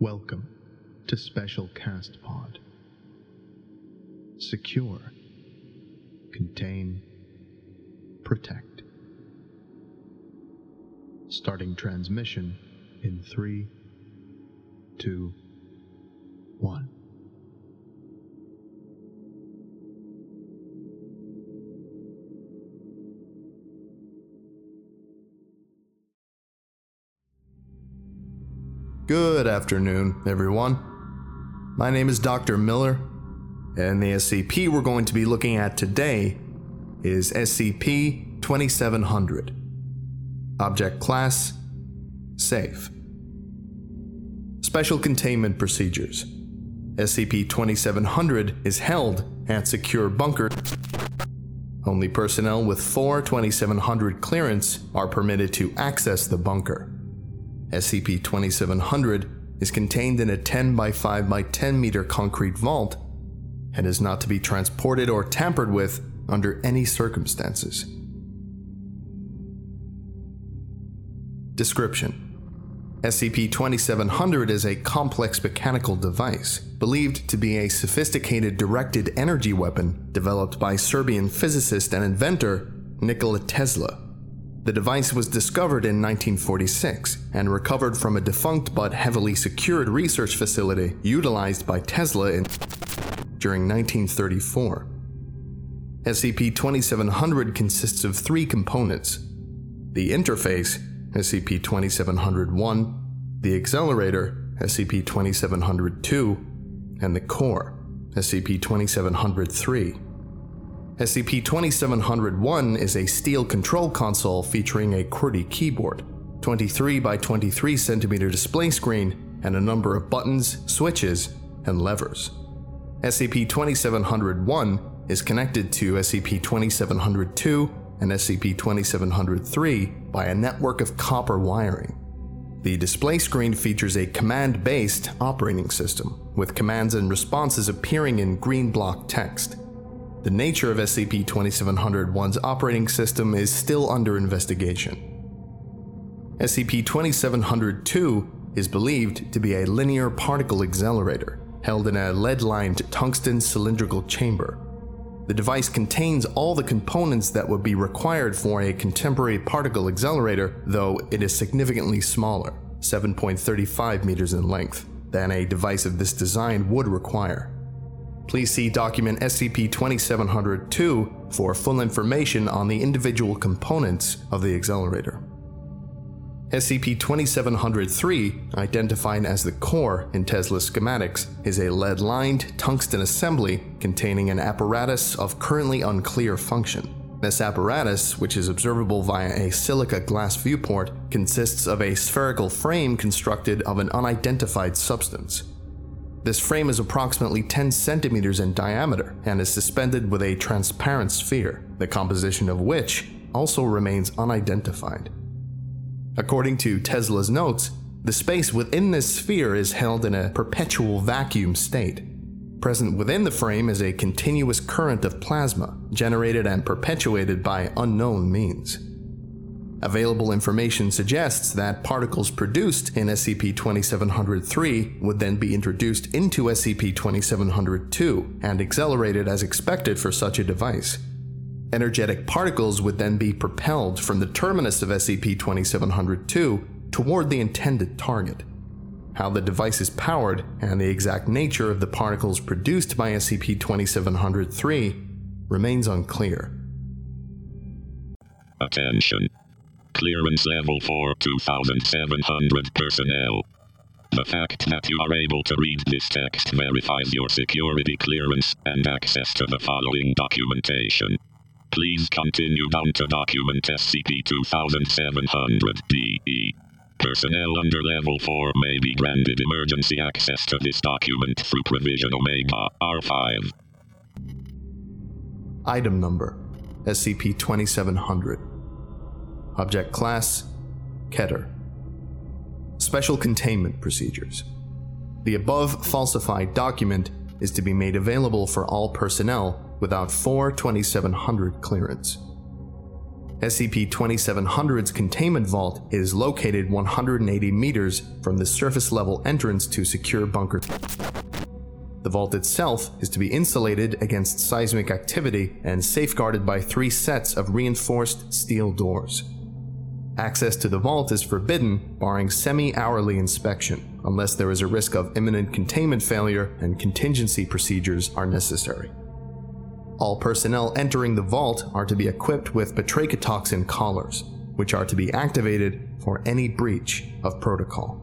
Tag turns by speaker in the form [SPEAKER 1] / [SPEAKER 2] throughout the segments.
[SPEAKER 1] Welcome to Special Cast Pod. Secure, contain, protect. Starting transmission in three, two, one.
[SPEAKER 2] Good afternoon, everyone. My name is Dr. Miller, and the SCP we're going to be looking at today is SCP 2700. Object Class Safe. Special Containment Procedures SCP 2700 is held at Secure Bunker. Only personnel with 4 2700 clearance are permitted to access the bunker. SCP 2700 is contained in a 10 by 5 by 10 meter concrete vault and is not to be transported or tampered with under any circumstances. Description SCP 2700 is a complex mechanical device believed to be a sophisticated directed energy weapon developed by Serbian physicist and inventor Nikola Tesla. The device was discovered in 1946 and recovered from a defunct but heavily secured research facility utilized by Tesla in, during 1934. SCP 2700 consists of three components the interface, SCP 2701, the accelerator, SCP 2702, and the core, SCP 2703. SCP 2701 is a steel control console featuring a QWERTY keyboard, 23 by 23 centimeter display screen, and a number of buttons, switches, and levers. SCP 2701 is connected to SCP 2702 and SCP 2703 by a network of copper wiring. The display screen features a command based operating system, with commands and responses appearing in green block text. The nature of SCP 2701's operating system is still under investigation. SCP 2702 is believed to be a linear particle accelerator held in a lead lined tungsten cylindrical chamber. The device contains all the components that would be required for a contemporary particle accelerator, though it is significantly smaller, 7.35 meters in length, than a device of this design would require. Please see document SCP 2702 for full information on the individual components of the accelerator. SCP 2703, identified as the core in Tesla's schematics, is a lead lined tungsten assembly containing an apparatus of currently unclear function. This apparatus, which is observable via a silica glass viewport, consists of a spherical frame constructed of an unidentified substance. This frame is approximately 10 centimeters in diameter and is suspended with a transparent sphere, the composition of which also remains unidentified. According to Tesla's notes, the space within this sphere is held in a perpetual vacuum state. Present within the frame is a continuous current of plasma, generated and perpetuated by unknown means. Available information suggests that particles produced in SCP 2703 would then be introduced into SCP 2702 and accelerated as expected for such a device. Energetic particles would then be propelled from the terminus of SCP 2702 toward the intended target. How the device is powered and the exact nature of the particles produced by SCP 2703 remains unclear.
[SPEAKER 3] Attention. Clearance level 4 2700 personnel. The fact that you are able to read this text verifies your security clearance and access to the following documentation. Please continue down to document SCP 2700 DE. Personnel under level 4 may be granted emergency access to this document through Provision Omega R5.
[SPEAKER 2] Item number SCP 2700. Object Class Keter. Special Containment Procedures. The above falsified document is to be made available for all personnel without 4 2700 clearance. SCP 2700's containment vault is located 180 meters from the surface level entrance to secure bunker. The vault itself is to be insulated against seismic activity and safeguarded by three sets of reinforced steel doors. Access to the vault is forbidden, barring semi hourly inspection, unless there is a risk of imminent containment failure and contingency procedures are necessary. All personnel entering the vault are to be equipped with batrachotoxin collars, which are to be activated for any breach of protocol.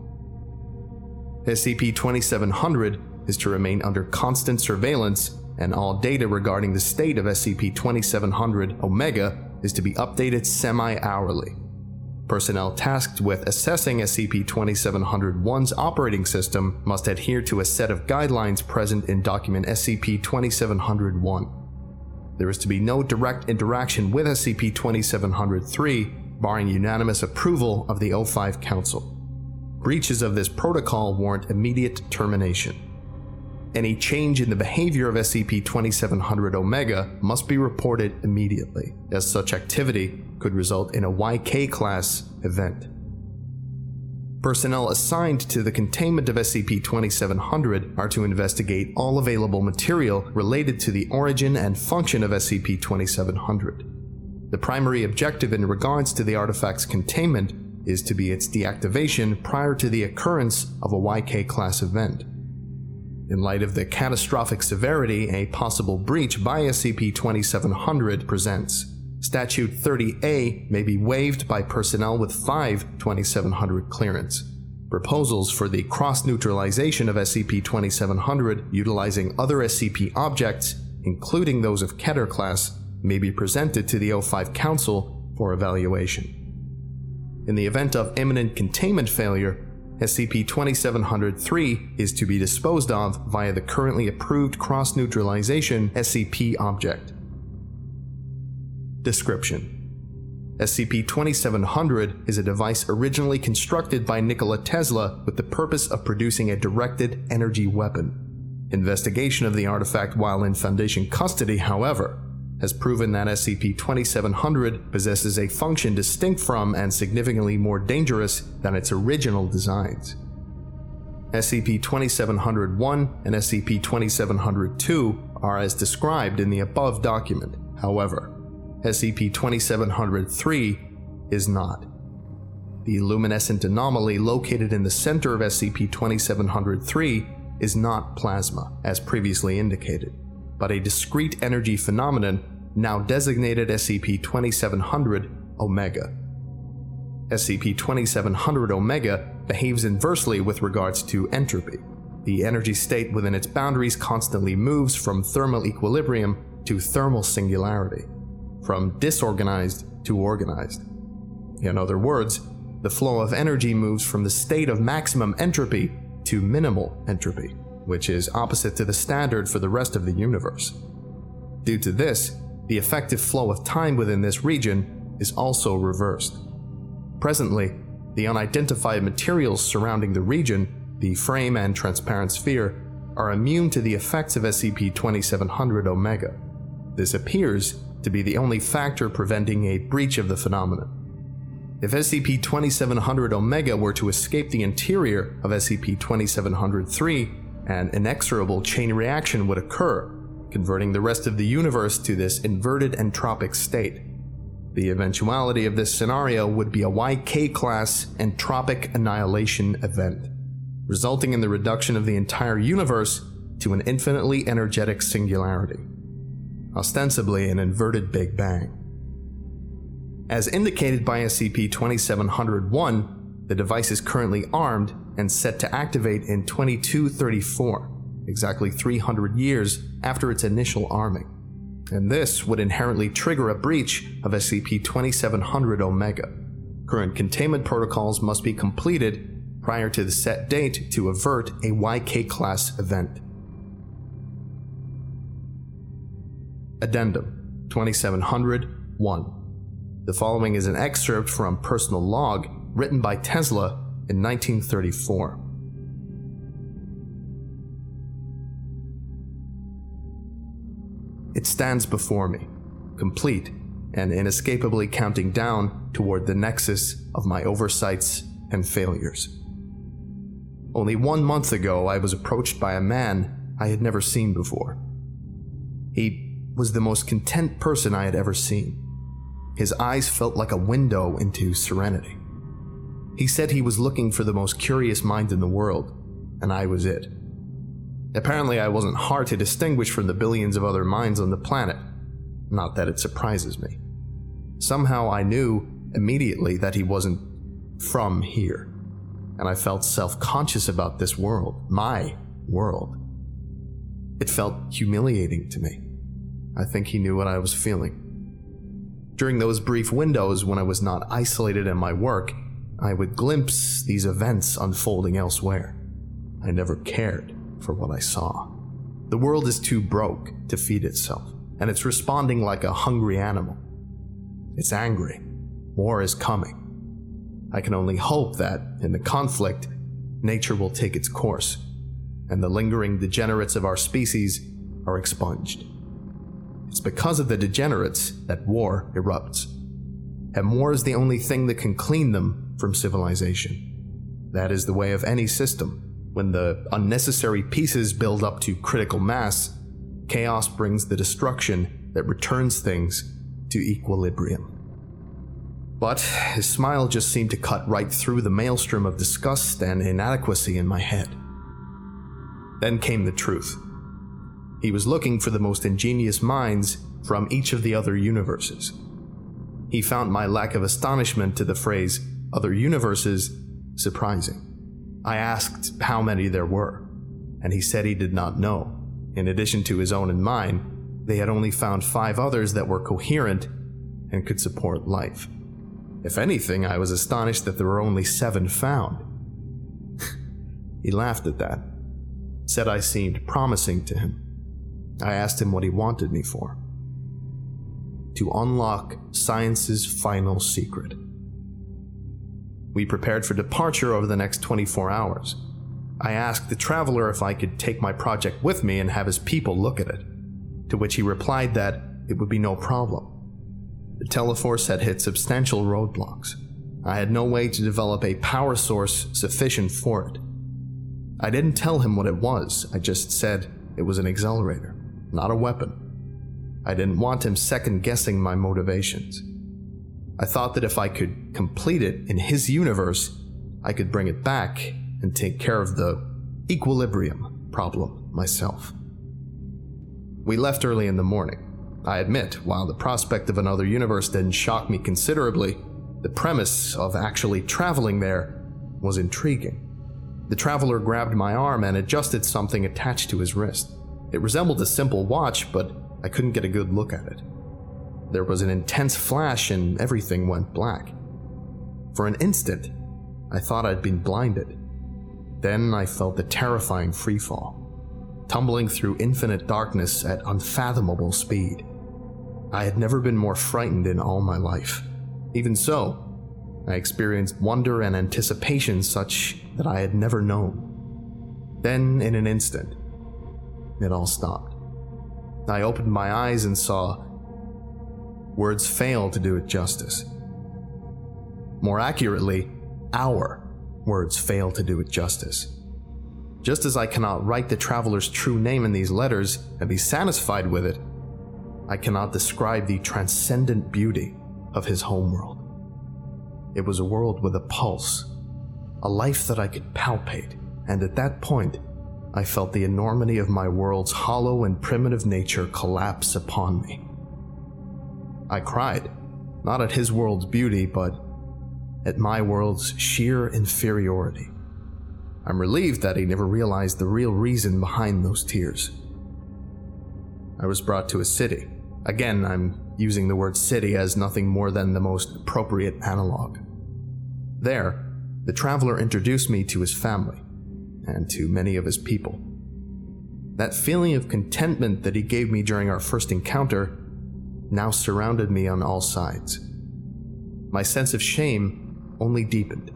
[SPEAKER 2] SCP 2700 is to remain under constant surveillance, and all data regarding the state of SCP 2700 Omega is to be updated semi hourly. Personnel tasked with assessing SCP 2701's operating system must adhere to a set of guidelines present in document SCP 2701. There is to be no direct interaction with SCP 2703, barring unanimous approval of the O5 Council. Breaches of this protocol warrant immediate termination. Any change in the behavior of SCP 2700 Omega must be reported immediately, as such activity could result in a YK class event. Personnel assigned to the containment of SCP 2700 are to investigate all available material related to the origin and function of SCP 2700. The primary objective in regards to the artifact's containment is to be its deactivation prior to the occurrence of a YK class event. In light of the catastrophic severity a possible breach by SCP 2700 presents, Statute 30A may be waived by personnel with 5 2700 clearance. Proposals for the cross neutralization of SCP 2700 utilizing other SCP objects, including those of Keter class, may be presented to the O5 Council for evaluation. In the event of imminent containment failure, SCP 2703 is to be disposed of via the currently approved cross neutralization SCP object. Description SCP 2700 is a device originally constructed by Nikola Tesla with the purpose of producing a directed energy weapon. Investigation of the artifact while in Foundation custody, however, has proven that SCP 2700 possesses a function distinct from and significantly more dangerous than its original designs. SCP 2701 and SCP 2702 are as described in the above document. However, SCP 2703 is not. The luminescent anomaly located in the center of SCP 2703 is not plasma, as previously indicated, but a discrete energy phenomenon now designated SCP 2700 Omega. SCP 2700 Omega behaves inversely with regards to entropy. The energy state within its boundaries constantly moves from thermal equilibrium to thermal singularity from disorganized to organized. In other words, the flow of energy moves from the state of maximum entropy to minimal entropy, which is opposite to the standard for the rest of the universe. Due to this, the effective flow of time within this region is also reversed. Presently, the unidentified materials surrounding the region, the frame and transparent sphere, are immune to the effects of SCP 2700 Omega. This appears to be the only factor preventing a breach of the phenomenon. If SCP 2700 Omega were to escape the interior of SCP 2703, an inexorable chain reaction would occur, converting the rest of the universe to this inverted entropic state. The eventuality of this scenario would be a YK class entropic annihilation event, resulting in the reduction of the entire universe to an infinitely energetic singularity ostensibly an inverted Big Bang. As indicated by SCP 2701, the device is currently armed and set to activate in 2234, exactly 300 years after its initial arming. And this would inherently trigger a breach of SCP 2700 Omega. Current containment protocols must be completed prior to the set date to avert a YK class event. Addendum 2700 1. The following is an excerpt from personal log written by Tesla in 1934. It stands before me, complete and inescapably counting down toward the nexus of my oversights and failures. Only one month ago, I was approached by a man I had never seen before. He was the most content person I had ever seen. His eyes felt like a window into serenity. He said he was looking for the most curious mind in the world, and I was it. Apparently, I wasn't hard to distinguish from the billions of other minds on the planet. Not that it surprises me. Somehow I knew immediately that he wasn't from here, and I felt self conscious about this world, my world. It felt humiliating to me. I think he knew what I was feeling. During those brief windows when I was not isolated in my work, I would glimpse these events unfolding elsewhere. I never cared for what I saw. The world is too broke to feed itself, and it's responding like a hungry animal. It's angry. War is coming. I can only hope that, in the conflict, nature will take its course, and the lingering degenerates of our species are expunged. It's because of the degenerates that war erupts. And war is the only thing that can clean them from civilization. That is the way of any system. When the unnecessary pieces build up to critical mass, chaos brings the destruction that returns things to equilibrium. But his smile just seemed to cut right through the maelstrom of disgust and inadequacy in my head. Then came the truth. He was looking for the most ingenious minds from each of the other universes. He found my lack of astonishment to the phrase other universes surprising. I asked how many there were, and he said he did not know. In addition to his own and mine, they had only found five others that were coherent and could support life. If anything, I was astonished that there were only seven found. he laughed at that, said I seemed promising to him. I asked him what he wanted me for. To unlock science's final secret. We prepared for departure over the next 24 hours. I asked the traveler if I could take my project with me and have his people look at it, to which he replied that it would be no problem. The Teleforce had hit substantial roadblocks. I had no way to develop a power source sufficient for it. I didn't tell him what it was, I just said it was an accelerator not a weapon. I didn't want him second guessing my motivations. I thought that if I could complete it in his universe, I could bring it back and take care of the equilibrium problem myself. We left early in the morning. I admit, while the prospect of another universe didn't shock me considerably, the premise of actually traveling there was intriguing. The traveler grabbed my arm and adjusted something attached to his wrist. It resembled a simple watch, but I couldn't get a good look at it. There was an intense flash and everything went black. For an instant, I thought I'd been blinded. Then I felt the terrifying freefall, tumbling through infinite darkness at unfathomable speed. I had never been more frightened in all my life. Even so, I experienced wonder and anticipation such that I had never known. Then, in an instant, it all stopped. I opened my eyes and saw words fail to do it justice. More accurately, our words fail to do it justice. Just as I cannot write the traveler's true name in these letters and be satisfied with it, I cannot describe the transcendent beauty of his homeworld. It was a world with a pulse, a life that I could palpate, and at that point, I felt the enormity of my world's hollow and primitive nature collapse upon me. I cried, not at his world's beauty, but at my world's sheer inferiority. I'm relieved that he never realized the real reason behind those tears. I was brought to a city. Again, I'm using the word city as nothing more than the most appropriate analog. There, the traveler introduced me to his family and to many of his people. That feeling of contentment that he gave me during our first encounter now surrounded me on all sides. My sense of shame only deepened.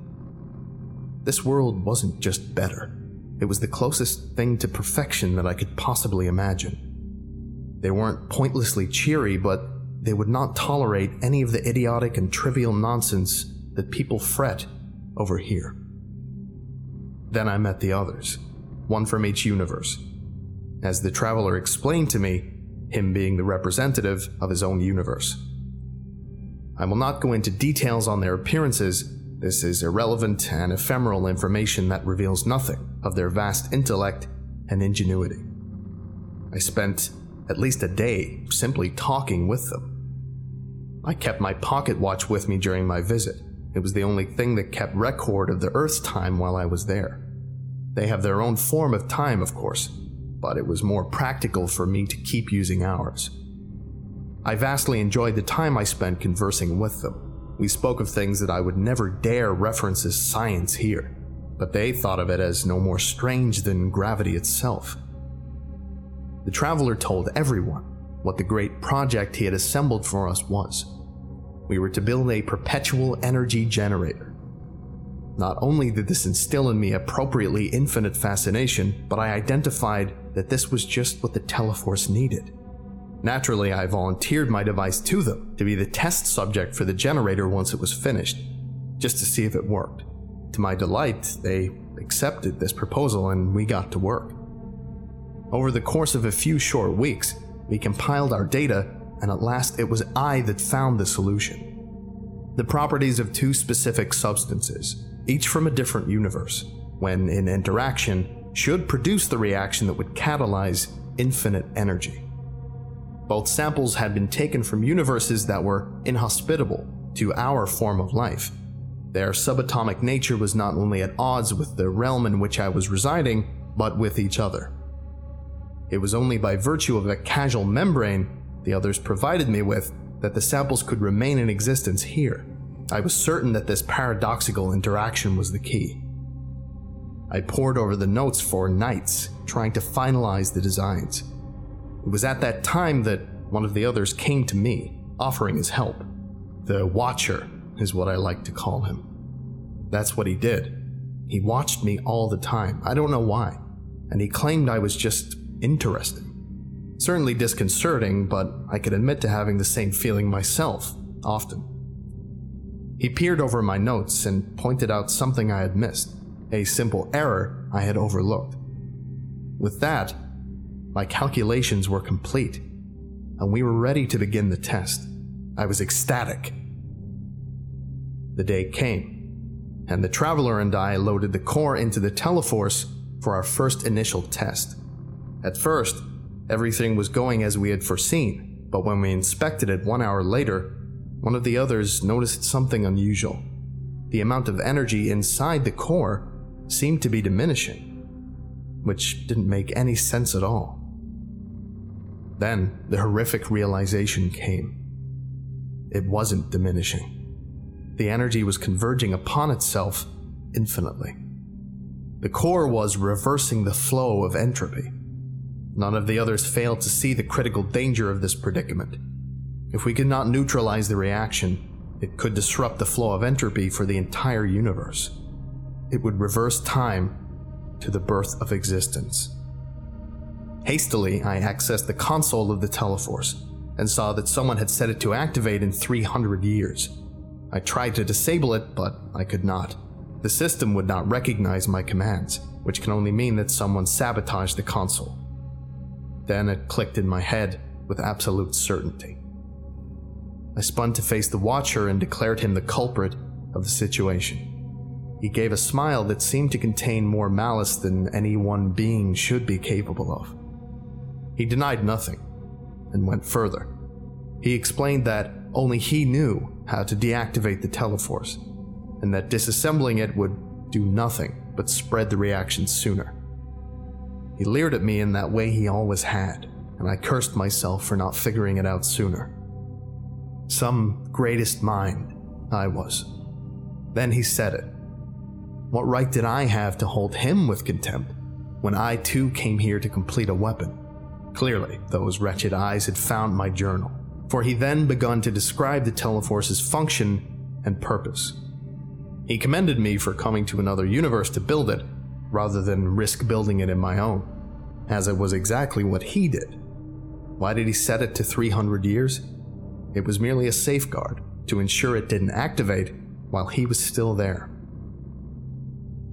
[SPEAKER 2] This world wasn't just better, it was the closest thing to perfection that I could possibly imagine. They weren't pointlessly cheery, but they would not tolerate any of the idiotic and trivial nonsense that people fret over here. Then I met the others, one from each universe. As the traveler explained to me, him being the representative of his own universe. I will not go into details on their appearances, this is irrelevant and ephemeral information that reveals nothing of their vast intellect and ingenuity. I spent at least a day simply talking with them. I kept my pocket watch with me during my visit. It was the only thing that kept record of the Earth's time while I was there. They have their own form of time, of course, but it was more practical for me to keep using ours. I vastly enjoyed the time I spent conversing with them. We spoke of things that I would never dare reference as science here, but they thought of it as no more strange than gravity itself. The traveler told everyone what the great project he had assembled for us was. We were to build a perpetual energy generator. Not only did this instill in me appropriately infinite fascination, but I identified that this was just what the Teleforce needed. Naturally, I volunteered my device to them to be the test subject for the generator once it was finished, just to see if it worked. To my delight, they accepted this proposal and we got to work. Over the course of a few short weeks, we compiled our data, and at last it was I that found the solution. The properties of two specific substances, each from a different universe, when in interaction, should produce the reaction that would catalyze infinite energy. Both samples had been taken from universes that were inhospitable to our form of life. Their subatomic nature was not only at odds with the realm in which I was residing, but with each other. It was only by virtue of a casual membrane the others provided me with that the samples could remain in existence here. I was certain that this paradoxical interaction was the key. I pored over the notes for nights, trying to finalize the designs. It was at that time that one of the others came to me, offering his help. The Watcher is what I like to call him. That's what he did. He watched me all the time. I don't know why. And he claimed I was just interesting. Certainly disconcerting, but I could admit to having the same feeling myself, often. He peered over my notes and pointed out something I had missed, a simple error I had overlooked. With that, my calculations were complete, and we were ready to begin the test. I was ecstatic. The day came, and the Traveler and I loaded the core into the Teleforce for our first initial test. At first, everything was going as we had foreseen, but when we inspected it one hour later, one of the others noticed something unusual. The amount of energy inside the core seemed to be diminishing, which didn't make any sense at all. Then the horrific realization came. It wasn't diminishing. The energy was converging upon itself infinitely. The core was reversing the flow of entropy. None of the others failed to see the critical danger of this predicament. If we could not neutralize the reaction, it could disrupt the flow of entropy for the entire universe. It would reverse time to the birth of existence. Hastily, I accessed the console of the Teleforce and saw that someone had set it to activate in 300 years. I tried to disable it, but I could not. The system would not recognize my commands, which can only mean that someone sabotaged the console. Then it clicked in my head with absolute certainty. I spun to face the Watcher and declared him the culprit of the situation. He gave a smile that seemed to contain more malice than any one being should be capable of. He denied nothing and went further. He explained that only he knew how to deactivate the Teleforce, and that disassembling it would do nothing but spread the reaction sooner. He leered at me in that way he always had, and I cursed myself for not figuring it out sooner. Some greatest mind, I was. Then he said it. What right did I have to hold him with contempt when I too came here to complete a weapon? Clearly, those wretched eyes had found my journal, for he then begun to describe the Teleforce's function and purpose. He commended me for coming to another universe to build it rather than risk building it in my own, as it was exactly what he did. Why did he set it to 300 years? It was merely a safeguard to ensure it didn't activate while he was still there.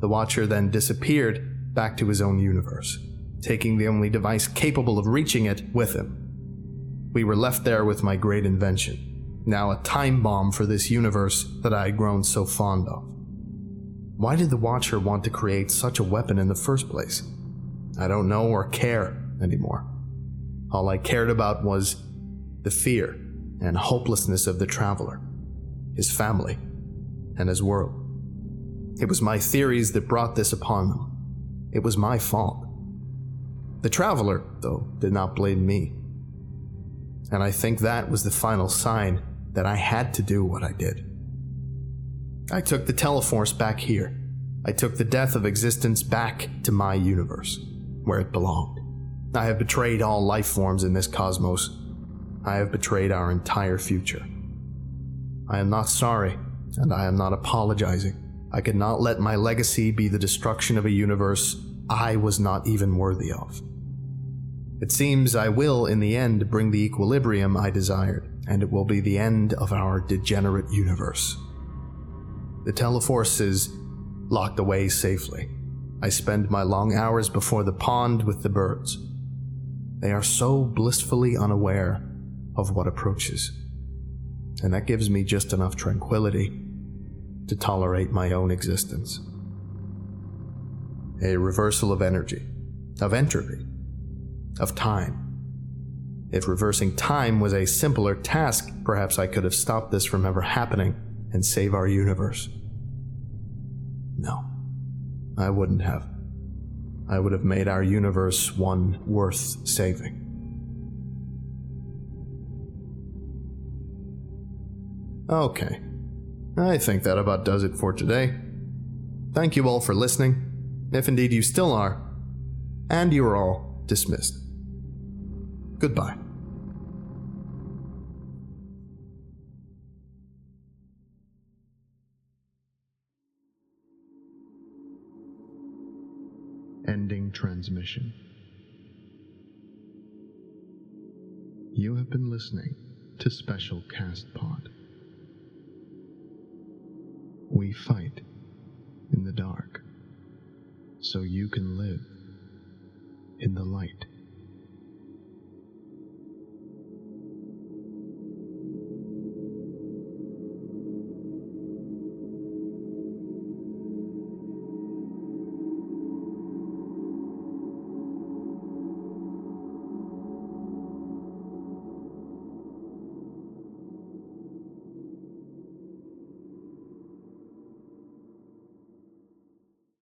[SPEAKER 2] The Watcher then disappeared back to his own universe, taking the only device capable of reaching it with him. We were left there with my great invention, now a time bomb for this universe that I had grown so fond of. Why did the Watcher want to create such a weapon in the first place? I don't know or care anymore. All I cared about was the fear and hopelessness of the traveler, his family, and his world. It was my theories that brought this upon them. It was my fault. The traveler, though, did not blame me. And I think that was the final sign that I had to do what I did. I took the Teleforce back here. I took the death of existence back to my universe, where it belonged. I have betrayed all life forms in this cosmos. I have betrayed our entire future. I am not sorry, and I am not apologizing. I could not let my legacy be the destruction of a universe I was not even worthy of. It seems I will, in the end, bring the equilibrium I desired, and it will be the end of our degenerate universe. The Teleforce is locked away safely. I spend my long hours before the pond with the birds. They are so blissfully unaware of what approaches, and that gives me just enough tranquility to tolerate my own existence. A reversal of energy, of entropy, of time. If reversing time was a simpler task, perhaps I could have stopped this from ever happening and save our universe. No, I wouldn't have. I would have made our universe one worth saving. Okay, I think that about does it for today. Thank you all for listening, if indeed you still are, and you are all dismissed. Goodbye.
[SPEAKER 1] Ending transmission. You have been listening to Special Cast Pod. We fight in the dark so you can live in the light.